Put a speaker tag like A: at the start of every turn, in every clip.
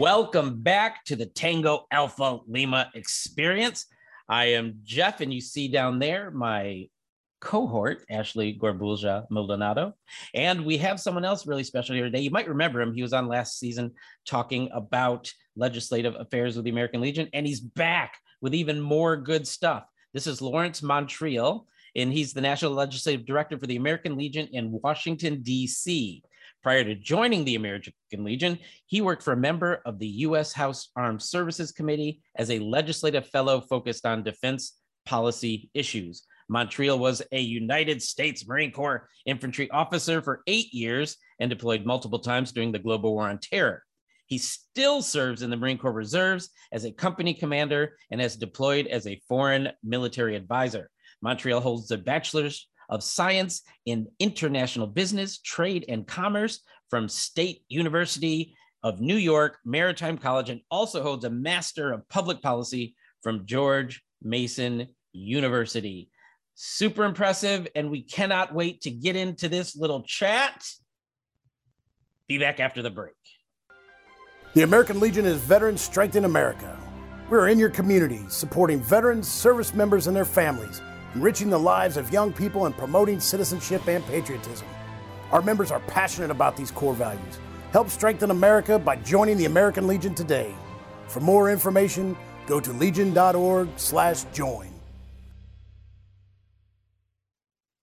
A: Welcome back to the Tango Alpha Lima experience. I am Jeff, and you see down there my cohort, Ashley Gorbulja Maldonado. And we have someone else really special here today. You might remember him. He was on last season talking about legislative affairs with the American Legion, and he's back with even more good stuff. This is Lawrence Montreuil, and he's the National Legislative Director for the American Legion in Washington, D.C. Prior to joining the American Legion, he worked for a member of the U.S. House Armed Services Committee as a legislative fellow focused on defense policy issues. Montreuil was a United States Marine Corps infantry officer for eight years and deployed multiple times during the global war on terror. He still serves in the Marine Corps Reserves as a company commander and has deployed as a foreign military advisor. Montreuil holds a bachelor's of Science in International Business, Trade, and Commerce from State University of New York Maritime College and also holds a Master of Public Policy from George Mason University. Super impressive, and we cannot wait to get into this little chat. Be back after the break.
B: The American Legion is Veterans Strength in America. We're in your community, supporting veterans, service members, and their families enriching the lives of young people and promoting citizenship and patriotism. Our members are passionate about these core values. Help strengthen America by joining the American Legion today. For more information, go to legion.org/join.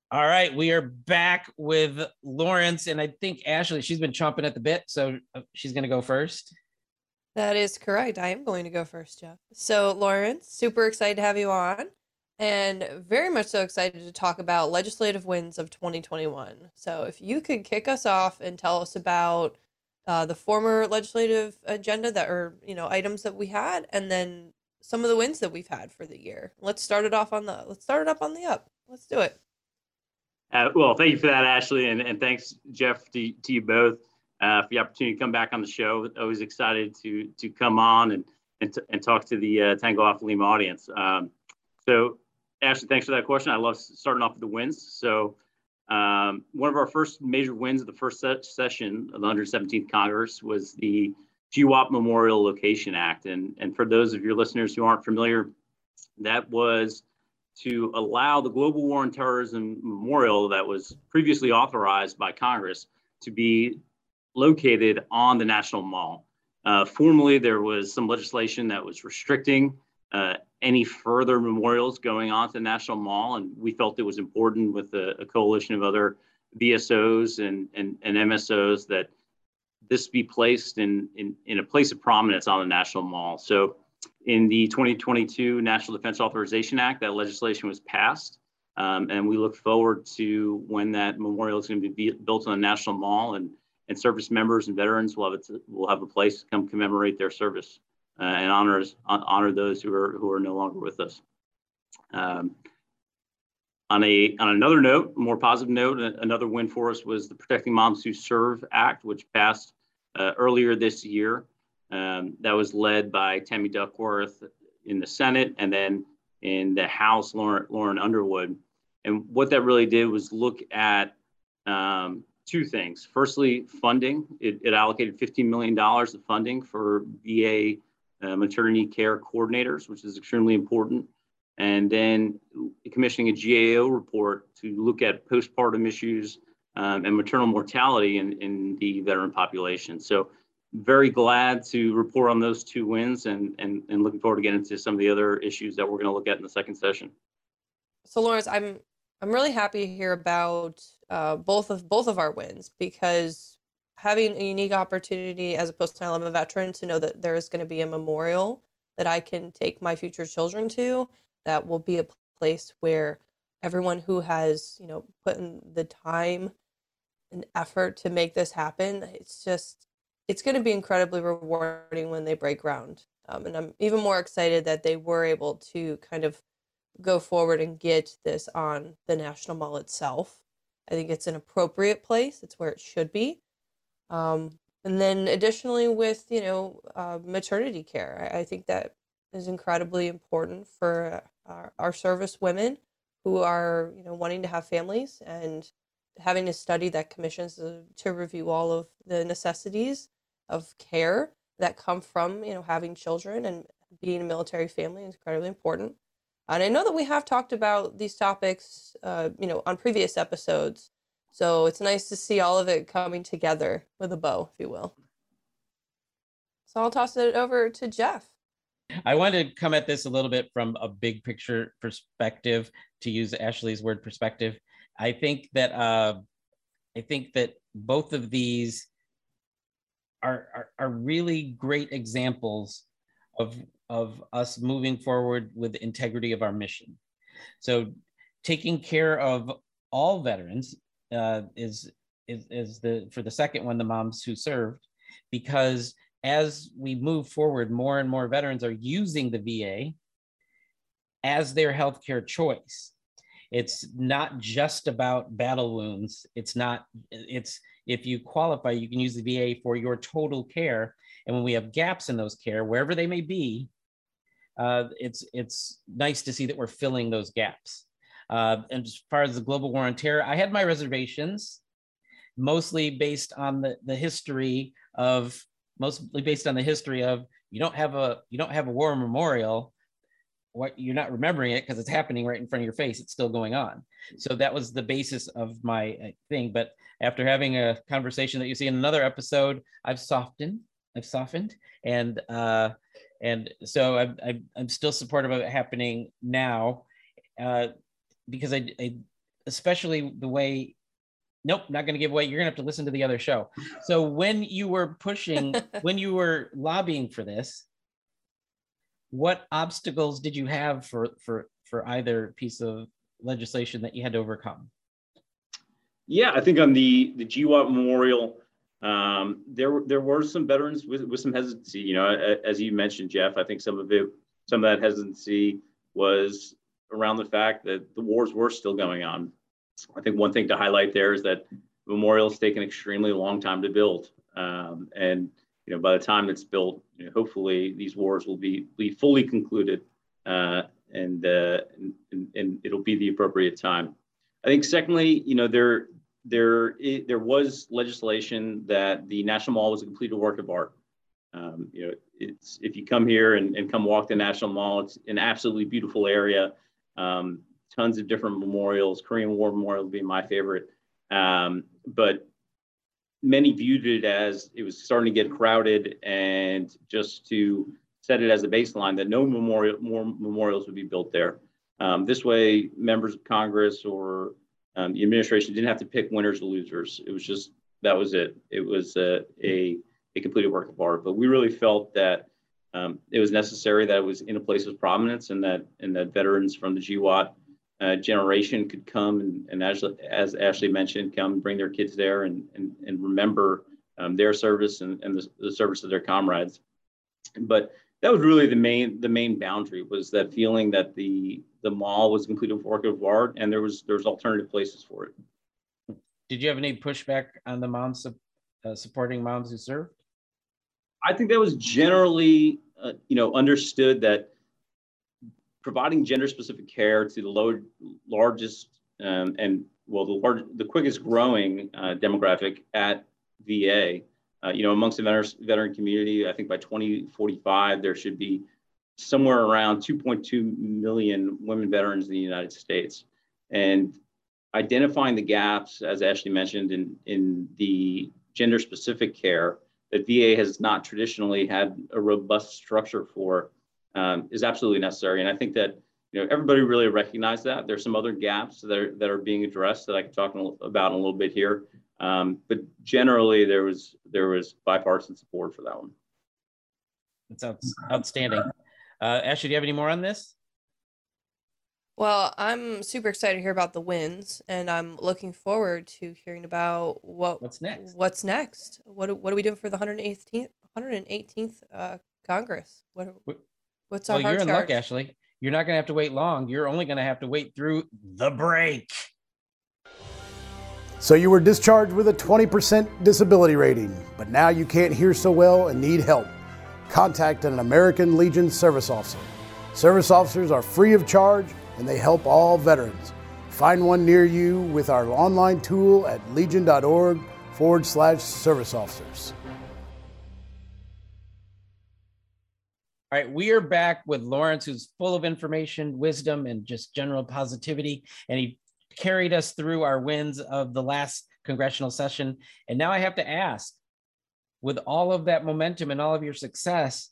A: All right, we are back with Lawrence, and I think Ashley, she's been chomping at the bit, so uh, she's going to go first.
C: That is correct. I am going to go first, Jeff. So, Lawrence, super excited to have you on and very much so excited to talk about legislative wins of 2021. So, if you could kick us off and tell us about uh, the former legislative agenda that are, you know, items that we had, and then some of the wins that we've had for the year. Let's start it off on the. Let's start it up on the up. Let's do it.
D: Uh, well, thank you for that, Ashley, and, and thanks, Jeff, to, to you both uh, for the opportunity to come back on the show. Always excited to to come on and and, t- and talk to the uh, Tango Alpha Lima audience. Um, so Ashley, thanks for that question. I love starting off with the wins. So, um, one of our first major wins of the first session of the 117th Congress was the GWOT Memorial Location Act. And, and for those of your listeners who aren't familiar, that was to allow the Global War on Terrorism Memorial that was previously authorized by Congress to be located on the National Mall. Uh, formerly, there was some legislation that was restricting uh, any further memorials going on to the National Mall. And we felt it was important with a, a coalition of other VSOs and, and, and, MSOs that this be placed in, in, in a place of prominence on the National Mall. So in the 2022 National Defense Authorization Act, that legislation was passed. Um, and we look forward to when that memorial is going to be built on the National Mall and, and service members and veterans will have, a, will have a place to come commemorate their service uh, and honors honor those who are who are no longer with us. Um, on a on another note, more positive note, another win for us was the Protecting Moms Who Serve Act, which passed uh, earlier this year. Um, that was led by Tammy Duckworth in the Senate, and then in the House, Lauren, Lauren Underwood. And what that really did was look at um, two things. Firstly, funding. It, it allocated $15 million of funding for VA uh, maternity care coordinators, which is extremely important. And then commissioning a GAO report to look at postpartum issues um, and maternal mortality in, in the veteran population. So very glad to report on those two wins and, and, and looking forward to getting into some of the other issues that we're going to look at in the second session.
C: So Lawrence, I'm I'm really happy to hear about uh, both of both of our wins because having a unique opportunity as a post 9/11 veteran to know that there is going to be a memorial that I can take my future children to that will be a place where everyone who has, you know, put in the time and effort to make this happen, it's just it's going to be incredibly rewarding when they break ground. Um, and I'm even more excited that they were able to kind of go forward and get this on the National Mall itself. I think it's an appropriate place. It's where it should be. Um, and then additionally with, you know, uh, maternity care, I, I, think that is incredibly important for our, our service women who are, you know, wanting to have families and having to study that commissions to review all of the necessities of care that come from, you know, having children and being a military family is incredibly important. And I know that we have talked about these topics, uh, you know, on previous episodes. So it's nice to see all of it coming together with a bow, if you will. So I'll toss it over to Jeff.
A: I wanted to come at this a little bit from a big picture perspective, to use Ashley's word perspective. I think that uh, I think that both of these are, are, are really great examples of of us moving forward with integrity of our mission. So taking care of all veterans uh, is, is, is the, for the second one, the moms who served, because as we move forward, more and more veterans are using the VA as their healthcare choice. It's not just about battle wounds. It's not, it's, if you qualify, you can use the VA for your total care. And when we have gaps in those care, wherever they may be, uh, it's it's nice to see that we're filling those gaps. Uh, and as far as the global war on terror, I had my reservations, mostly based on the, the history of mostly based on the history of you don't have a you don't have a war memorial. What you're not remembering it because it's happening right in front of your face. It's still going on. So that was the basis of my uh, thing. But after having a conversation that you see in another episode i've softened i've softened. And uh and so I'm, I'm, I'm still supportive of it happening now. Uh, because I, I, especially the way nope not going to give away you're going to have to listen to the other show so when you were pushing when you were lobbying for this what obstacles did you have for for for either piece of legislation that you had to overcome
D: yeah i think on the the GWOT memorial um, there, there were some veterans with, with some hesitancy. You know, as you mentioned, Jeff, I think some of it, some of that hesitancy was around the fact that the wars were still going on. I think one thing to highlight there is that memorial's taken extremely long time to build, um, and you know, by the time it's built, you know, hopefully these wars will be be fully concluded, uh, and, uh, and and it'll be the appropriate time. I think secondly, you know, there there it, there was legislation that the National Mall was a completed work of art. Um, you know, it's if you come here and, and come walk the National Mall, it's an absolutely beautiful area. Um, tons of different memorials. Korean War Memorial would be my favorite, um, but many viewed it as it was starting to get crowded, and just to set it as a baseline that no memorial more memorials would be built there. Um, this way, members of Congress or um, the administration didn't have to pick winners or losers. It was just that was it. It was a, a, a completed work of art. But we really felt that um, it was necessary that it was in a place of prominence and that and that veterans from the GWOT uh, generation could come and, and as, as Ashley mentioned, come bring their kids there and, and, and remember um, their service and, and the, the service of their comrades. But that was really the main the main boundary was that feeling that the the mall was complete work of art and there was there was alternative places for it.
A: Did you have any pushback on the moms uh, supporting moms who served?
D: I think that was generally uh, you know understood that providing gender specific care to the low, largest um, and well the large, the quickest growing uh, demographic at VA uh, you know, amongst the veteran, veteran community, I think by 2045, there should be somewhere around 2.2 million women veterans in the United States. And identifying the gaps, as Ashley mentioned, in, in the gender specific care that VA has not traditionally had a robust structure for um, is absolutely necessary. And I think that you know everybody really recognized that. There's some other gaps that are, that are being addressed that I can talk about in a little bit here. Um, but generally, there was there was bipartisan support for that one.
A: That's outstanding. Uh, Ashley, do you have any more on this?
C: Well, I'm super excited to hear about the wins, and I'm looking forward to hearing about what
A: what's next.
C: What's next? What what are we doing for the 118th 118th uh, Congress? What what's our
A: well, you're in luck, Ashley. You're not going to have to wait long. You're only going to have to wait through the break.
B: So you were discharged with a 20% disability rating, but now you can't hear so well and need help. Contact an American Legion service officer. Service officers are free of charge and they help all veterans. Find one near you with our online tool at legion.org forward slash service officers.
A: All right, we are back with Lawrence, who's full of information, wisdom, and just general positivity. And he carried us through our wins of the last congressional session. And now I have to ask, with all of that momentum and all of your success,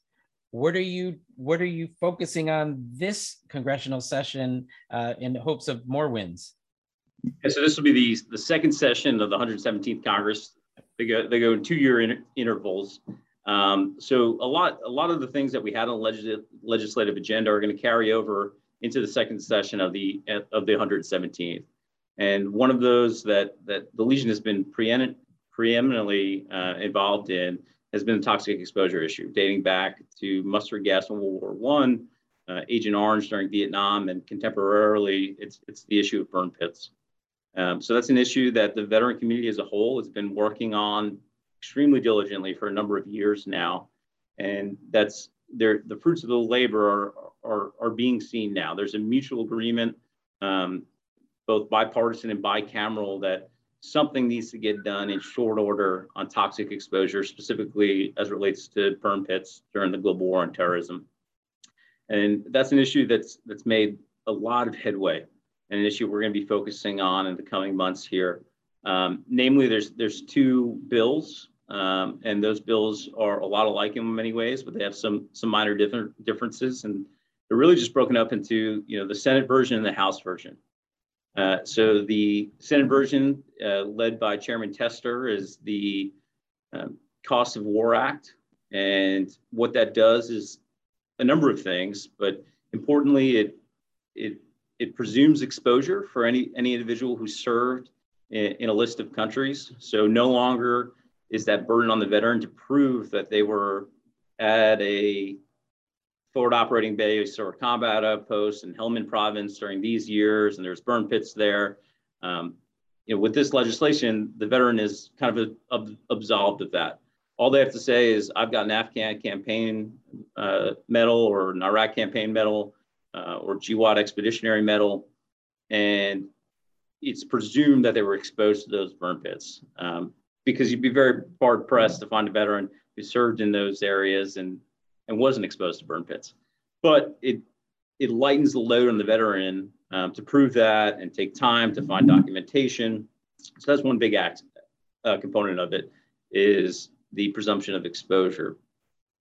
A: what are you what are you focusing on this congressional session uh, in hopes of more wins?
D: Yeah, so this will be the the second session of the 117th Congress. They go they go in two year inter- intervals. Um, so a lot, a lot of the things that we had on legislative, legislative agenda are going to carry over into the second session of the of the 117th. And one of those that that the Legion has been preeminent, preeminently uh, involved in has been the toxic exposure issue, dating back to mustard gas in World War One, uh, Agent Orange during Vietnam, and contemporarily, it's it's the issue of burn pits. Um, so that's an issue that the veteran community as a whole has been working on extremely diligently for a number of years now, and that's. The fruits of the labor are are, are being seen now. There's a mutual agreement, um, both bipartisan and bicameral, that something needs to get done in short order on toxic exposure, specifically as it relates to burn pits during the global war on terrorism. And that's an issue that's that's made a lot of headway, and an issue we're going to be focusing on in the coming months here. Um, namely, there's there's two bills um, and those bills are a lot alike in many ways, but they have some some minor different differences, and they're really just broken up into you know the Senate version and the House version. Uh, so the Senate version, uh, led by Chairman Tester, is the um, Cost of War Act, and what that does is a number of things, but importantly, it it it presumes exposure for any any individual who served in, in a list of countries. So no longer is that burden on the veteran to prove that they were at a forward operating base or combat outpost in Helmand province during these years, and there's burn pits there. Um, you know, with this legislation, the veteran is kind of a, absolved of that. All they have to say is, I've got an Afghan campaign uh, medal or an Iraq campaign medal uh, or GWOT expeditionary medal, and it's presumed that they were exposed to those burn pits. Um, because you'd be very hard pressed to find a veteran who served in those areas and and wasn't exposed to burn pits. But it it lightens the load on the veteran um, to prove that and take time to find documentation. So that's one big act uh, component of it is the presumption of exposure.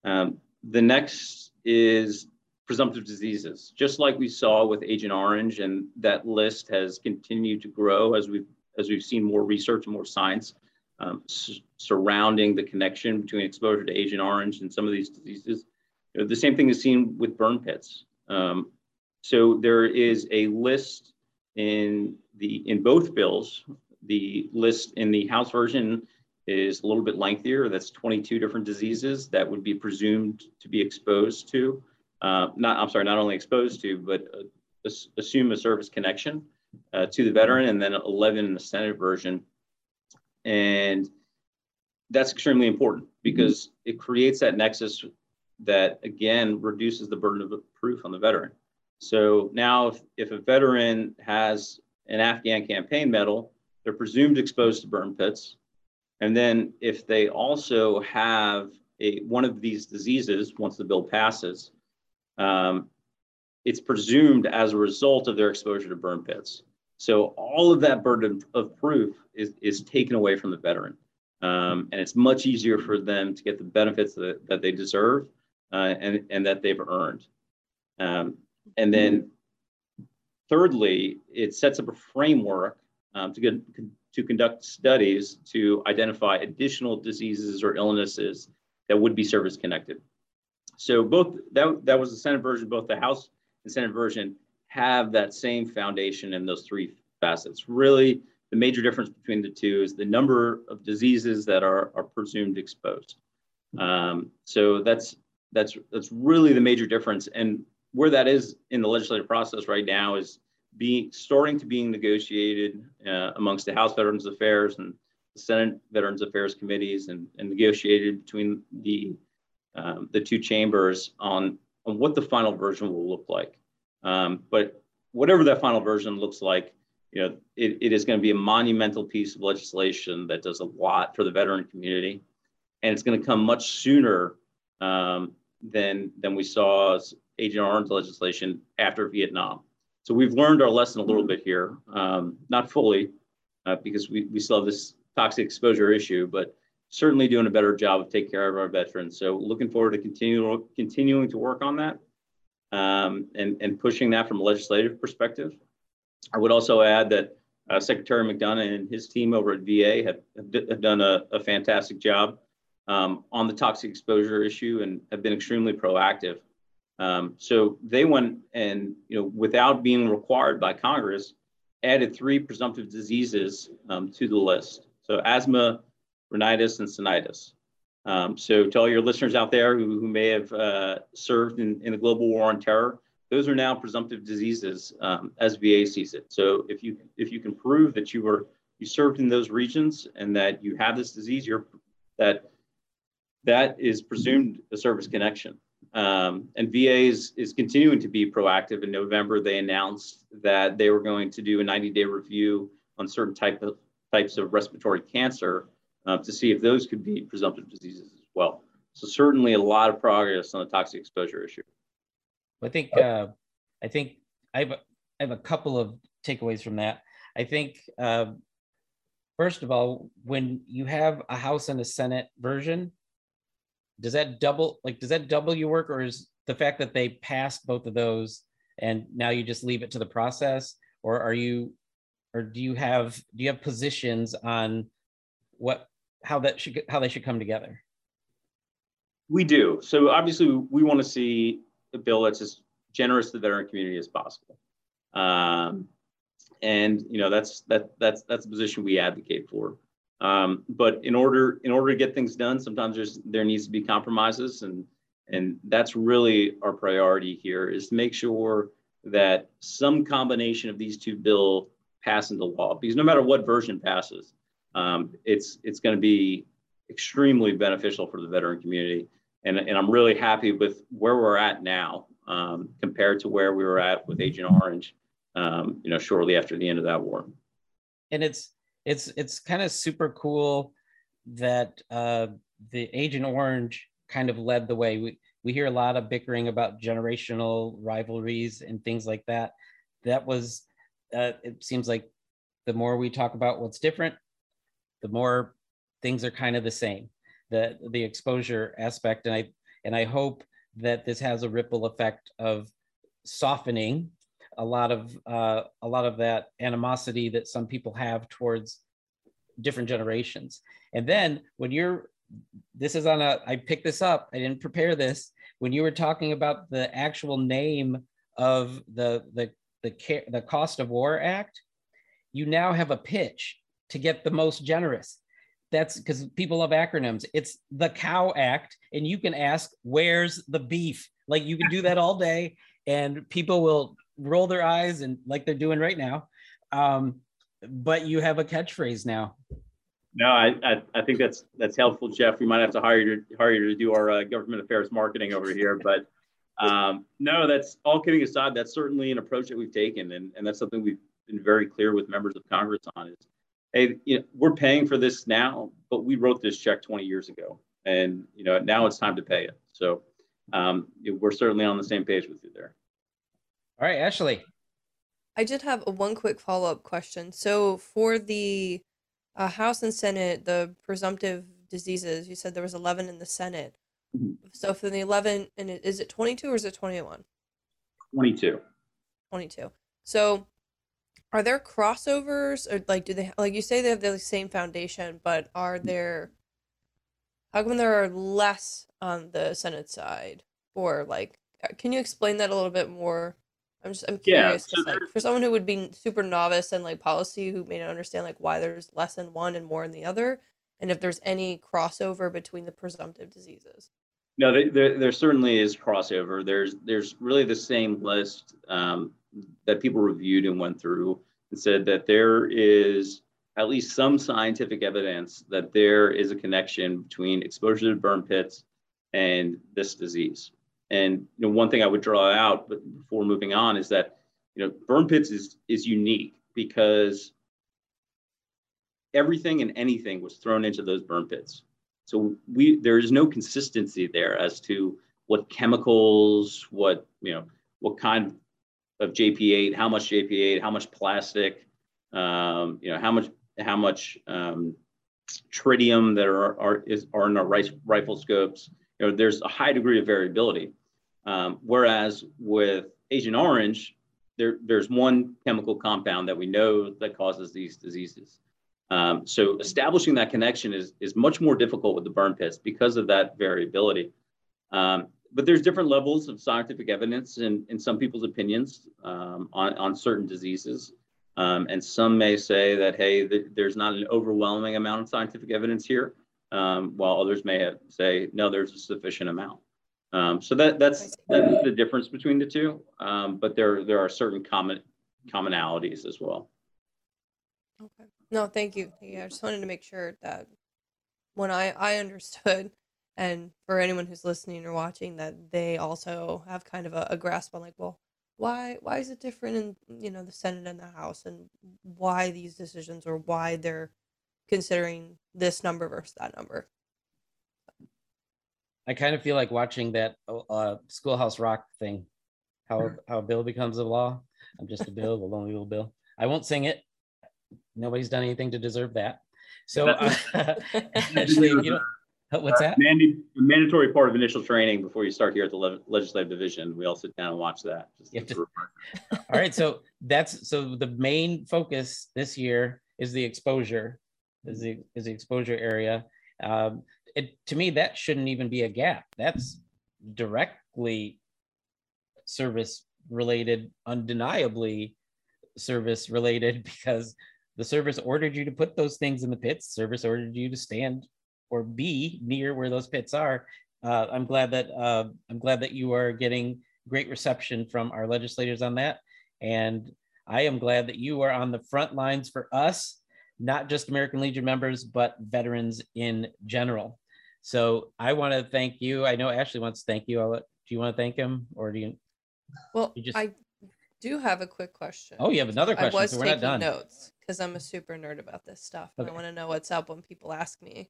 D: Um, the next is presumptive diseases, just like we saw with Agent Orange, and that list has continued to grow as we've as we've seen more research and more science um, surrounding the connection between exposure to Agent Orange and some of these diseases. You know, the same thing is seen with burn pits. Um, so there is a list in the in both bills. The list in the House version is a little bit lengthier. That's 22 different diseases that would be presumed to be exposed to. Uh, not, I'm sorry, not only exposed to, but uh, assume a service connection uh, to the veteran, and then 11 in the Senate version and that's extremely important because it creates that nexus that again reduces the burden of proof on the veteran. So now, if, if a veteran has an Afghan campaign medal, they're presumed exposed to burn pits. And then if they also have a, one of these diseases, once the bill passes, um, it's presumed as a result of their exposure to burn pits. So all of that burden of proof is, is taken away from the veteran. Um, and it's much easier for them to get the benefits that, that they deserve uh, and, and that they've earned. Um, and then thirdly, it sets up a framework um, to, get, to conduct studies to identify additional diseases or illnesses that would be service connected. So both that, that was the Senate version, both the House and Senate version have that same foundation in those three facets. Really, the major difference between the two is the number of diseases that are, are presumed exposed. Um, so that's that's that's really the major difference. And where that is in the legislative process right now is being starting to being negotiated uh, amongst the House Veterans Affairs and the Senate Veterans Affairs committees, and, and negotiated between the um, the two chambers on on what the final version will look like. Um, but whatever that final version looks like, you know, it, it is going to be a monumental piece of legislation that does a lot for the veteran community, and it's going to come much sooner um, than than we saw Agent Orange legislation after Vietnam. So we've learned our lesson a little bit here, um, not fully, uh, because we, we still have this toxic exposure issue, but certainly doing a better job of taking care of our veterans. So looking forward to continue, continuing to work on that um, and, and pushing that from a legislative perspective. I would also add that uh, Secretary McDonough and his team over at VA have, have done a, a fantastic job um, on the toxic exposure issue and have been extremely proactive. Um, so they went and, you know, without being required by Congress, added three presumptive diseases um, to the list. So asthma, rhinitis, and sinusitis. Um, so to all your listeners out there who, who may have uh, served in, in the global war on terror, those are now presumptive diseases um, as VA sees it. So if you if you can prove that you were you served in those regions and that you have this disease, you're that that is presumed a service connection. Um, and VA is, is continuing to be proactive. In November, they announced that they were going to do a 90-day review on certain type of, types of respiratory cancer uh, to see if those could be presumptive diseases as well. So certainly a lot of progress on the toxic exposure issue.
A: I think uh, I think I have, a, I have a couple of takeaways from that. I think uh, first of all, when you have a House and a Senate version, does that double like does that double your work, or is the fact that they passed both of those and now you just leave it to the process, or are you, or do you have do you have positions on what how that should how they should come together?
D: We do. So obviously, we want to see a bill that's as generous to the veteran community as possible, um, and you know that's that that's that's the position we advocate for. Um, but in order in order to get things done, sometimes there's there needs to be compromises, and and that's really our priority here is to make sure that some combination of these two bill pass into law. Because no matter what version passes, um, it's it's going to be extremely beneficial for the veteran community. And, and I'm really happy with where we're at now um, compared to where we were at with Agent Orange, um, you know, shortly after the end of that war.
A: And it's it's it's kind of super cool that uh, the Agent Orange kind of led the way. We we hear a lot of bickering about generational rivalries and things like that. That was uh, it seems like the more we talk about what's different, the more things are kind of the same. The the exposure aspect, and I and I hope that this has a ripple effect of softening a lot of uh, a lot of that animosity that some people have towards different generations. And then when you're this is on a I picked this up. I didn't prepare this. When you were talking about the actual name of the the the the cost of war act, you now have a pitch to get the most generous. That's because people love acronyms. It's the Cow Act, and you can ask, "Where's the beef?" Like you can do that all day, and people will roll their eyes and like they're doing right now. Um, but you have a catchphrase now.
D: No, I, I, I, think that's that's helpful, Jeff. We might have to hire you to hire you to do our uh, government affairs marketing over here, but um, no, that's all kidding aside. That's certainly an approach that we've taken, and, and that's something we've been very clear with members of Congress on. Is hey, you know, we're paying for this now, but we wrote this check 20 years ago, and you know now it's time to pay it. So um, we're certainly on the same page with you there.
A: All right, Ashley.
C: I did have a one quick follow up question. So for the uh, House and Senate, the presumptive diseases, you said there was 11 in the Senate.
D: Mhm.
C: So for the 11, and it, is it 22 or is it 21?
D: 22.
C: 22. So are there crossovers or like do they like you say they have the same foundation, but are there how come there are less on the Senate side? Or like uh, can you explain that a little bit more? I'm just I'm
D: Yeah,
C: curious like for someone who would be super novice in like policy who may not understand like why there's less in one and more in the other, and if there's any crossover between the presumptive diseases.
D: No, there, there, there certainly is crossover. There's there's really the same list um, that people reviewed and went through and said that there is at least some scientific evidence that there is a connection between exposure to burn pits and this disease. And you know, one thing I would draw out, before moving on, is that you know burn pits is is unique because everything and anything was thrown into those burn pits. So we there is no consistency there as to what chemicals, what you know, what kind of JP8, how much JP8, how much plastic, um, you know, how much how much um, tritium that are are is are in our rifle scopes. You know, there's a high degree of variability. Um, whereas with Agent Orange, there there's one chemical compound that we know that causes these diseases. Um, so establishing that connection is, is much more difficult with the burn pits because of that variability. Um, but there's different levels of scientific evidence in, in some people's opinions um, on, on certain diseases. Um, and some may say that, hey, th- there's not an overwhelming amount of scientific evidence here, um, while others may have, say, no, there's a sufficient amount. Um, so that, that's, that's the difference between the two. Um, but there, there are certain common commonalities as well.
C: Okay. No, thank you. Yeah, I just wanted to make sure that when I I understood, and for anyone who's listening or watching, that they also have kind of a, a grasp on like, well, why why is it different in you know the Senate and the House, and why these decisions or why they're considering this number versus that number.
A: I kind of feel like watching that uh, Schoolhouse Rock thing, how how a bill becomes a law. I'm just a bill, a lonely little bill. I won't sing it. Nobody's done anything to deserve that. So uh, actually, you know, what's that?
D: Mandi- mandatory part of initial training before you start here at the le- legislative division. We all sit down and watch that. just
A: You have
D: as
A: to- All right, so that's so the main focus this year is the exposure, is the is the exposure area. Um, it to me that shouldn't even be a gap. That's directly service related, undeniably service related because the service ordered you to put those things in the pits. Service ordered you to stand or be near where those pits are. Uh, I'm glad that uh, I'm glad that you are getting great reception from our legislators on that. And I am glad that you are on the front lines for us, not just American Legion members, but veterans in general. So I want to thank you. I know Ashley wants to thank you. I'll let, do you want to thank him or do you?
C: Well,
A: You just-
C: I do have a quick question.
A: Oh, you have another question.
C: I was
A: so we're not
C: taking
A: done.
C: notes because I'm a super nerd about this stuff. and I want to know what's up when people ask me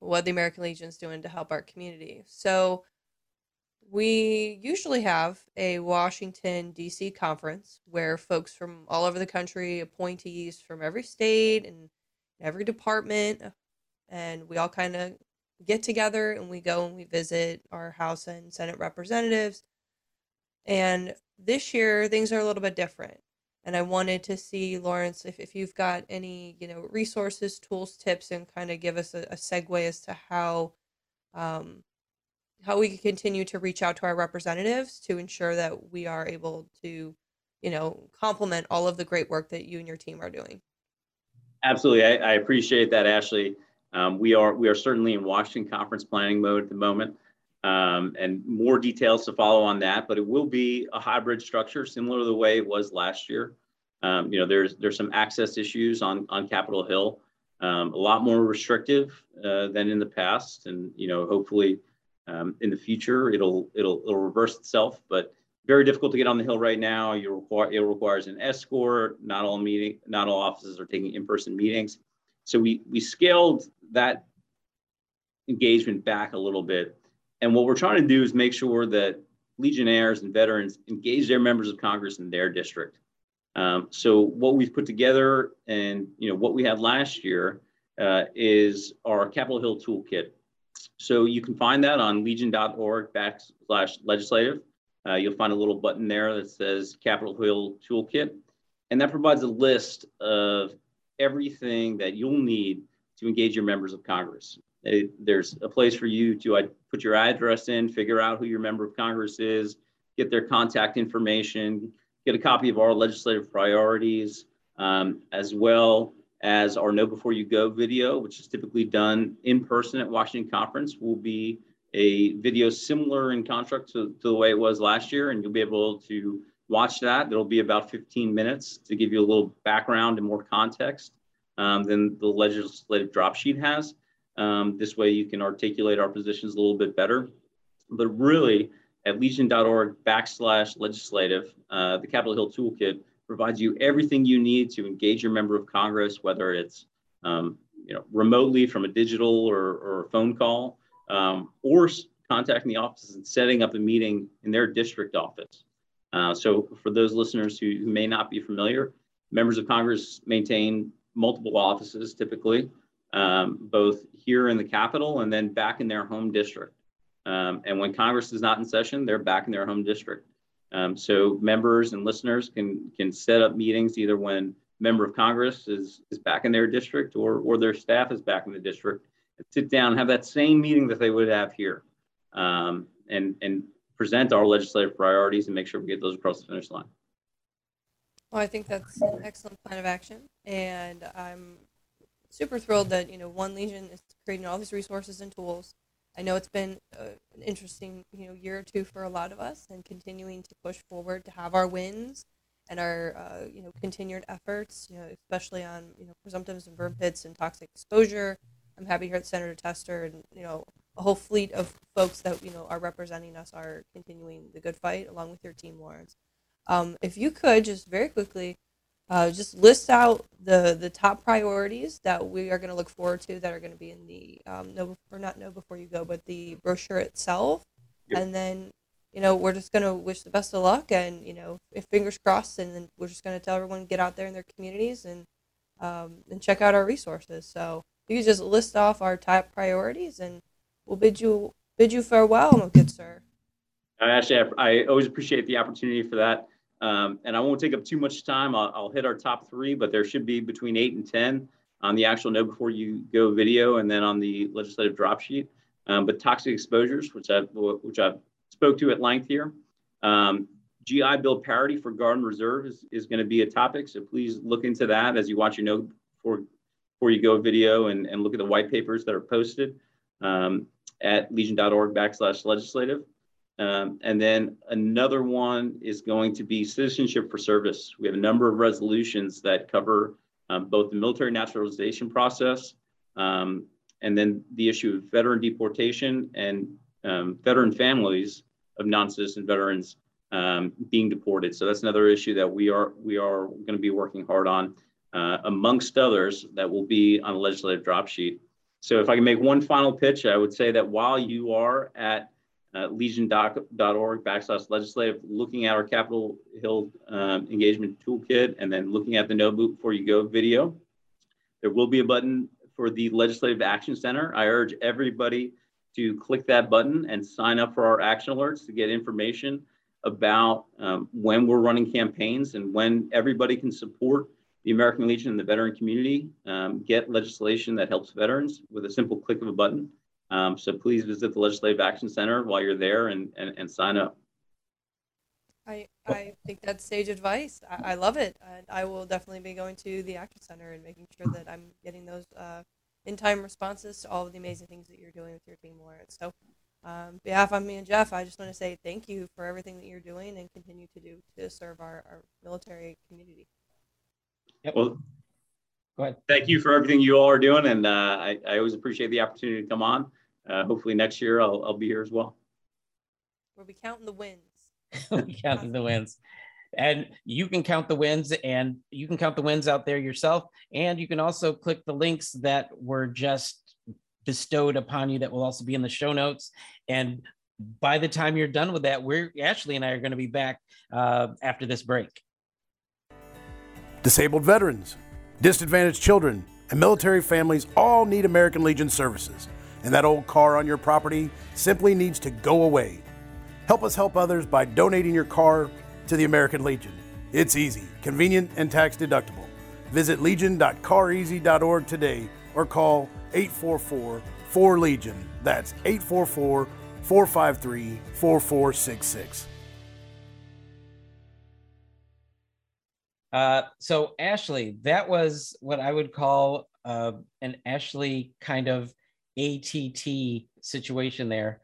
C: what the American Legion's doing to help our community. So we usually have a Washington D.C. conference where folks from all over the country, appointees from every state and every department, and we all kind of get together and we go and we visit our House and Senate representatives. And this year things are a little bit different and I wanted to see Lawrence if, if you've got any you know resources, tools, tips, and kind of give us a, a segue as to how um, how we can continue to reach out to our representatives to ensure that we are able to you know complement all of the great work that you and your team are doing.
D: Absolutely, I, I appreciate that, Ashley. Um, we are we are certainly in Washington conference planning mode at the moment, um, and more details to follow on that. But it will be a hybrid structure, similar to the way it was last year. Um, you know, there's there's some access issues on on Capitol Hill, um, a lot more restrictive uh, than in the past, and you know, hopefully um, in the future it'll it'll it'll reverse itself. But very difficult to get on the hill right now. You require it requires an escort. Not all meeting, not all offices are taking in-person meetings. So we we scaled that engagement back a little bit. And what we're trying to do is make sure that Legionnaires and veterans engage their members of Congress in their district. Um, so what we've put together and you know what we had last year uh, is our Capitol Hill toolkit. So you can find that on legion.org backslash legislative. Uh, you'll find a little button there that says Capitol Hill Toolkit. And that provides a list of everything that you'll need to engage your members of Congress. It- there's a place for you to put your address in, figure out who your member of Congress is, get their contact information, get a copy of our legislative priorities, um, as well as our Know Before You Go video, which is typically done in person at Washington Conference, will be a video similar in construct to, to the way it was last year, and you'll be able to watch that. It'll be about 15 minutes to give you a little background and more context um, than the legislative drop sheet has. Um, this way you can articulate our positions a little bit better. But really, at legion.org backslash legislative, uh, the Capitol Hill Toolkit provides you everything you need to engage your member of Congress, whether it's um, you know remotely from a digital or, or a phone call, um, or contacting the offices and setting up a meeting in their district office. Uh, so for those listeners who, who, may not be familiar, members of Congress maintain multiple offices typically, um, both here in the Capitol and then back in their home district. Um, and when Congress is not in session, they're back in their home district. Um, so members and listeners can can set up meetings either when member of Congress is, is back in their district or, or their staff is back in the district and sit down and have that same meeting that they would have here um, and, and present our legislative priorities and make sure we get those across the finish line.
C: Well, I think that's an excellent plan of action, and I'm super thrilled that you know One Legion is creating all these resources and tools I know it's been uh, an interesting, you know, year or two for a lot of us, and continuing to push forward to have our wins and our, uh, you know, continued efforts, you know, especially on, you know, presumptives and burn pits and toxic exposure. I'm happy here that Senator Tester and, you know, a whole fleet of folks that, you know, are representing us are continuing the good fight along with your team, Lawrence. Um, if you could just very quickly uh, just list out the the top priorities that we are going to look forward to that are going to be in the um, know or not know before you go, but the brochure itself, yep. and then you know we're just going to wish the best of luck and you know if fingers crossed, and then we're just going to tell everyone get out there in their communities and um, and check out our resources. So you can just list off our top priorities, and we'll bid you bid you farewell, my good sir.
D: Actually, I, I always appreciate the opportunity for that. Um, and I won't take up too much time. I'll, I'll, hit our top three, but there should be between eight and 10 on the actual Know Before You Go video and then on the legislative drop sheet. Um, but toxic exposures, which I've, which I've spoke to at length here. Um, GI Bill parity for Guard and Reserve is, is going to be a topic. So please look into that as you watch your Know Before, before You Go video and, and look at the white papers that are posted um, at legion.org backslash legislative. Um, and then another one is going to be citizenship for service. We have a number of resolutions that cover um, both the military naturalization process um, and then the issue of veteran deportation and um, veteran families of non-citizen veterans um, being deported. So that's another issue that we are we are going to be working hard on, uh, amongst others that will be on the legislative drop sheet. So if I can make one final pitch, I would say that while you are at uh, legion.org backslash legislative, looking at our Capitol Hill um, engagement toolkit, and then looking at the No Boot Before You Go video. There will be a button for the Legislative Action Center. I urge everybody to click that button and sign up for our action alerts to get information about um, when we're running campaigns and when everybody can support the American Legion and the veteran community, um, get legislation that helps veterans with a simple click of a button. Um, so please visit the Legislative Action Center while you're there and, and, and sign up.
C: I, I think that's sage advice. I, I love it. And I will definitely be going to the Action Center and making sure that I'm getting those uh, in time responses to all of the amazing things that you're doing with your team, Lawrence. So, um, behalf of me and Jeff, I just want to say thank you for everything that you're doing and continue to do to serve our, our military community.
D: Yep. Well, go ahead. Thank you for everything you all are doing. And uh, I, I always appreciate the opportunity to come on uh, hopefully next year I'll, I'll be here as well.
C: We'll be counting the wins.
A: counting the wins. And you can count the wins and you can count the wins out there yourself. And you can also click the links that were just bestowed upon you that will also be in the show notes. And by the time you're done with that, we're Ashley and I are going to be back uh, after this break.
B: Disabled veterans, disadvantaged children, and military families all need American Legion services and that old car on your property simply needs to go away. Help us help others by donating your car to the American Legion. It's easy, convenient, and tax deductible. Visit legion.careasy.org today or call 844 4 Legion. That's 844 453 4466.
A: Uh, so Ashley, that was what I would call uh, an Ashley kind of ATT situation there.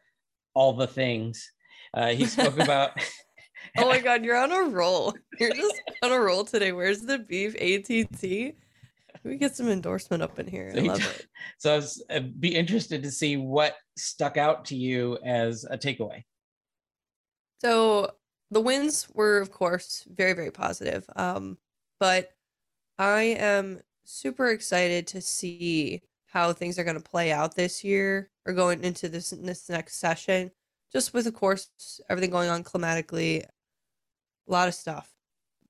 A: All the things uh, he spoke about.
C: oh my God, you're on a roll. You're just on a roll today. Where's the beef ATT? We get some endorsement up in here. I love it.
A: So I was I'd be interested to see what stuck out to you as a takeaway.
C: So the wins were, of course, very, very positive. Um, but I am super excited to see how things are going to play out this year or going into this this next session. Just with, of course, everything going on climatically, a lot of stuff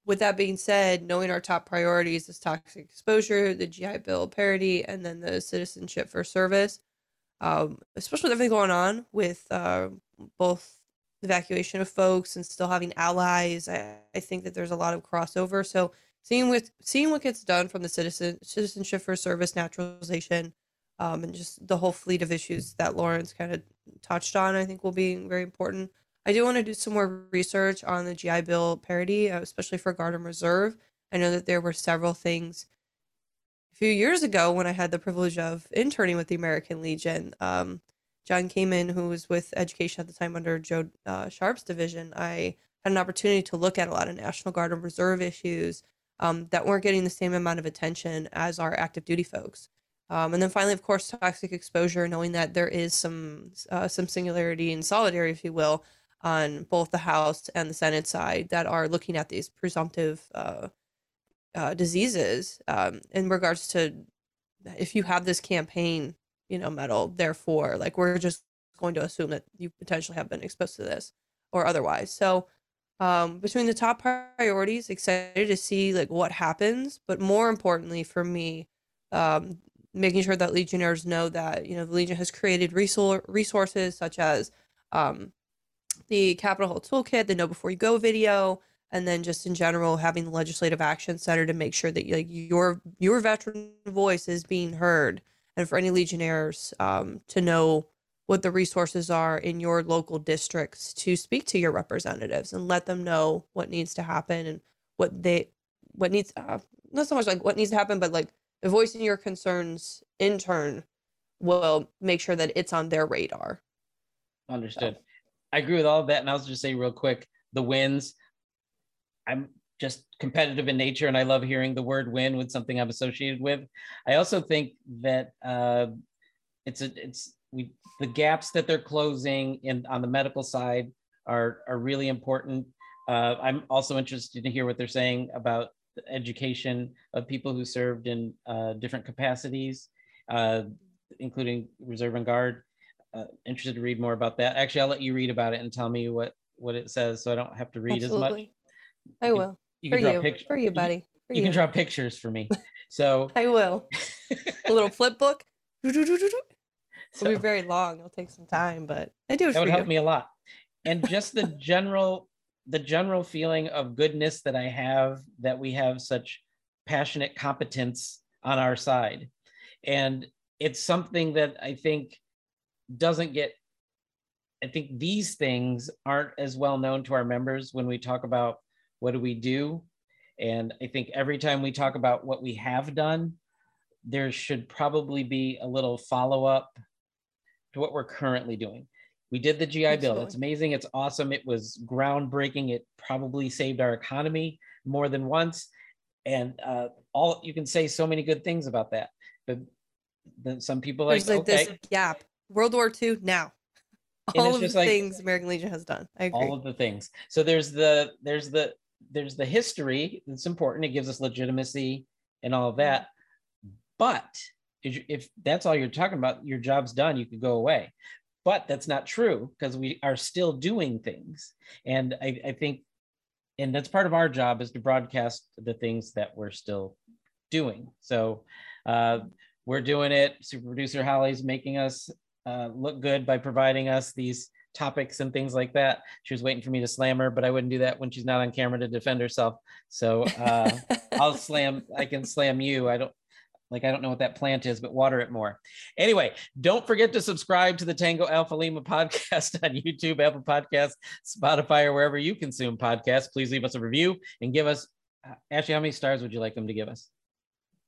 C: with that being said, knowing our top priorities is toxic exposure, the GI Bill parity, and then the citizenship for service, um, especially with everything going on with uh, both evacuation of folks and still having allies, I, I think that there's a lot of crossover. So seeing with seeing what gets done from the citizen citizenship for service naturalization, um, and just the whole fleet of issues that Lawrence kind of touched on, I think will be very important. I do want to do some more research on the GI Bill parity, uh, especially for Guard and Reserve. I know that there were several things a few years ago when I had the privilege of interning with the American Legion. Um, John Kamen, who was with education at the time under Joe uh, Sharpe's division, I had an opportunity to look at a lot of National Guard and Reserve issues um, that weren't getting the same amount of attention as our active duty folks. Um, and then finally, of course, toxic exposure, knowing that there is some uh, some singularity and solidarity, if you will, on both the House and the Senate side that are looking at these presumptive uh, uh, diseases um, in regards to if you have this campaign, you know, medal, therefore, like we're just going to assume that you potentially have been exposed to this or otherwise. So, um, between the top priorities, excited to see like what happens, but more importantly for me, um, making sure that Legionnaires know that you know the Legion has created resor- resources such as um, the Capitol Hill Toolkit, the Know Before You Go video, and then just in general having the Legislative Action Center to make sure that like your your veteran voice is being heard, and for any Legionnaires um, to know what the resources are in your local districts to speak to your representatives and let them know what needs to happen and what they what needs uh, not so much like what needs to happen, but like voicing your concerns in turn will make sure that it's on their radar.
A: Understood. So. I agree with all of that. And I'll just say real quick the wins. I'm just competitive in nature and I love hearing the word win with something I'm associated with. I also think that uh, it's a, it's, we, the gaps that they're closing in on the medical side are, are really important. Uh, I'm also interested to hear what they're saying about the education of people who served in uh, different capacities, uh, including reserve and guard uh, interested to read more about that. Actually, I'll let you read about it and tell me what what it says, so I don't have to read Absolutely. as much.
C: I you will. you for you, pictures. for you, buddy. For
A: you, you, can draw pictures for me. So
C: I will. a little flip book. It'll so, be very long. It'll take some time, but I do.
A: It that would help me a lot. And just the general, the general feeling of goodness that I have that we have such passionate competence on our side, and it's something that I think doesn't get I think these things aren't as well known to our members when we talk about what do we do. And I think every time we talk about what we have done, there should probably be a little follow up to what we're currently doing. We did the GI Bill. It's amazing. It's awesome. It was groundbreaking. It probably saved our economy more than once. And uh, all you can say so many good things about that. But then some people like, like okay. this
C: gap World War II now. All of the like, things American Legion has done. I agree.
A: All of the things. So there's the there's the there's the history that's important. It gives us legitimacy and all of that. But if that's all you're talking about, your job's done. You could go away. But that's not true because we are still doing things. And I, I think, and that's part of our job is to broadcast the things that we're still doing. So uh, we're doing it. Super producer Holly's making us uh, look good by providing us these topics and things like that. She was waiting for me to slam her, but I wouldn't do that when she's not on camera to defend herself. So uh, I'll slam. I can slam you. I don't like. I don't know what that plant is, but water it more. Anyway, don't forget to subscribe to the Tango Alpha Lima podcast on YouTube, Apple Podcasts, Spotify, or wherever you consume podcasts. Please leave us a review and give us uh, Ashley, how many stars would you like them to give us?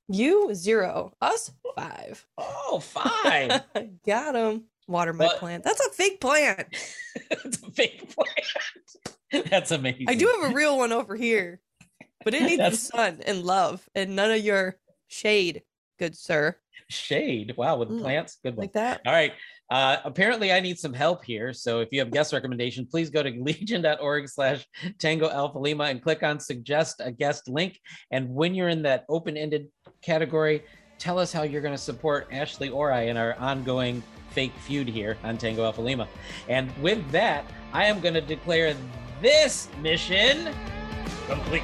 C: You zero, us five.
A: Oh, five.
C: Got him. Water my
A: What?
C: plant. That's a fake plant.
A: it's a fake plant. That's amazing.
C: I do have a real one over here, but it needs the sun and love and none of your shade, good sir.
A: shade. Wow, with
C: Mm,
A: plants. Good one.
C: Like that.
A: All right. Uh, apparently, I need some help here. So if you have guest recommendation, please go to legion.org slash tango alpha lima and click on suggest a guest link. And when you're in that open ended category, tell us how you're going to support Ashley or I in our ongoing fake feud here on Tango Alpha Lima. And with that, I am going to declare this mission complete.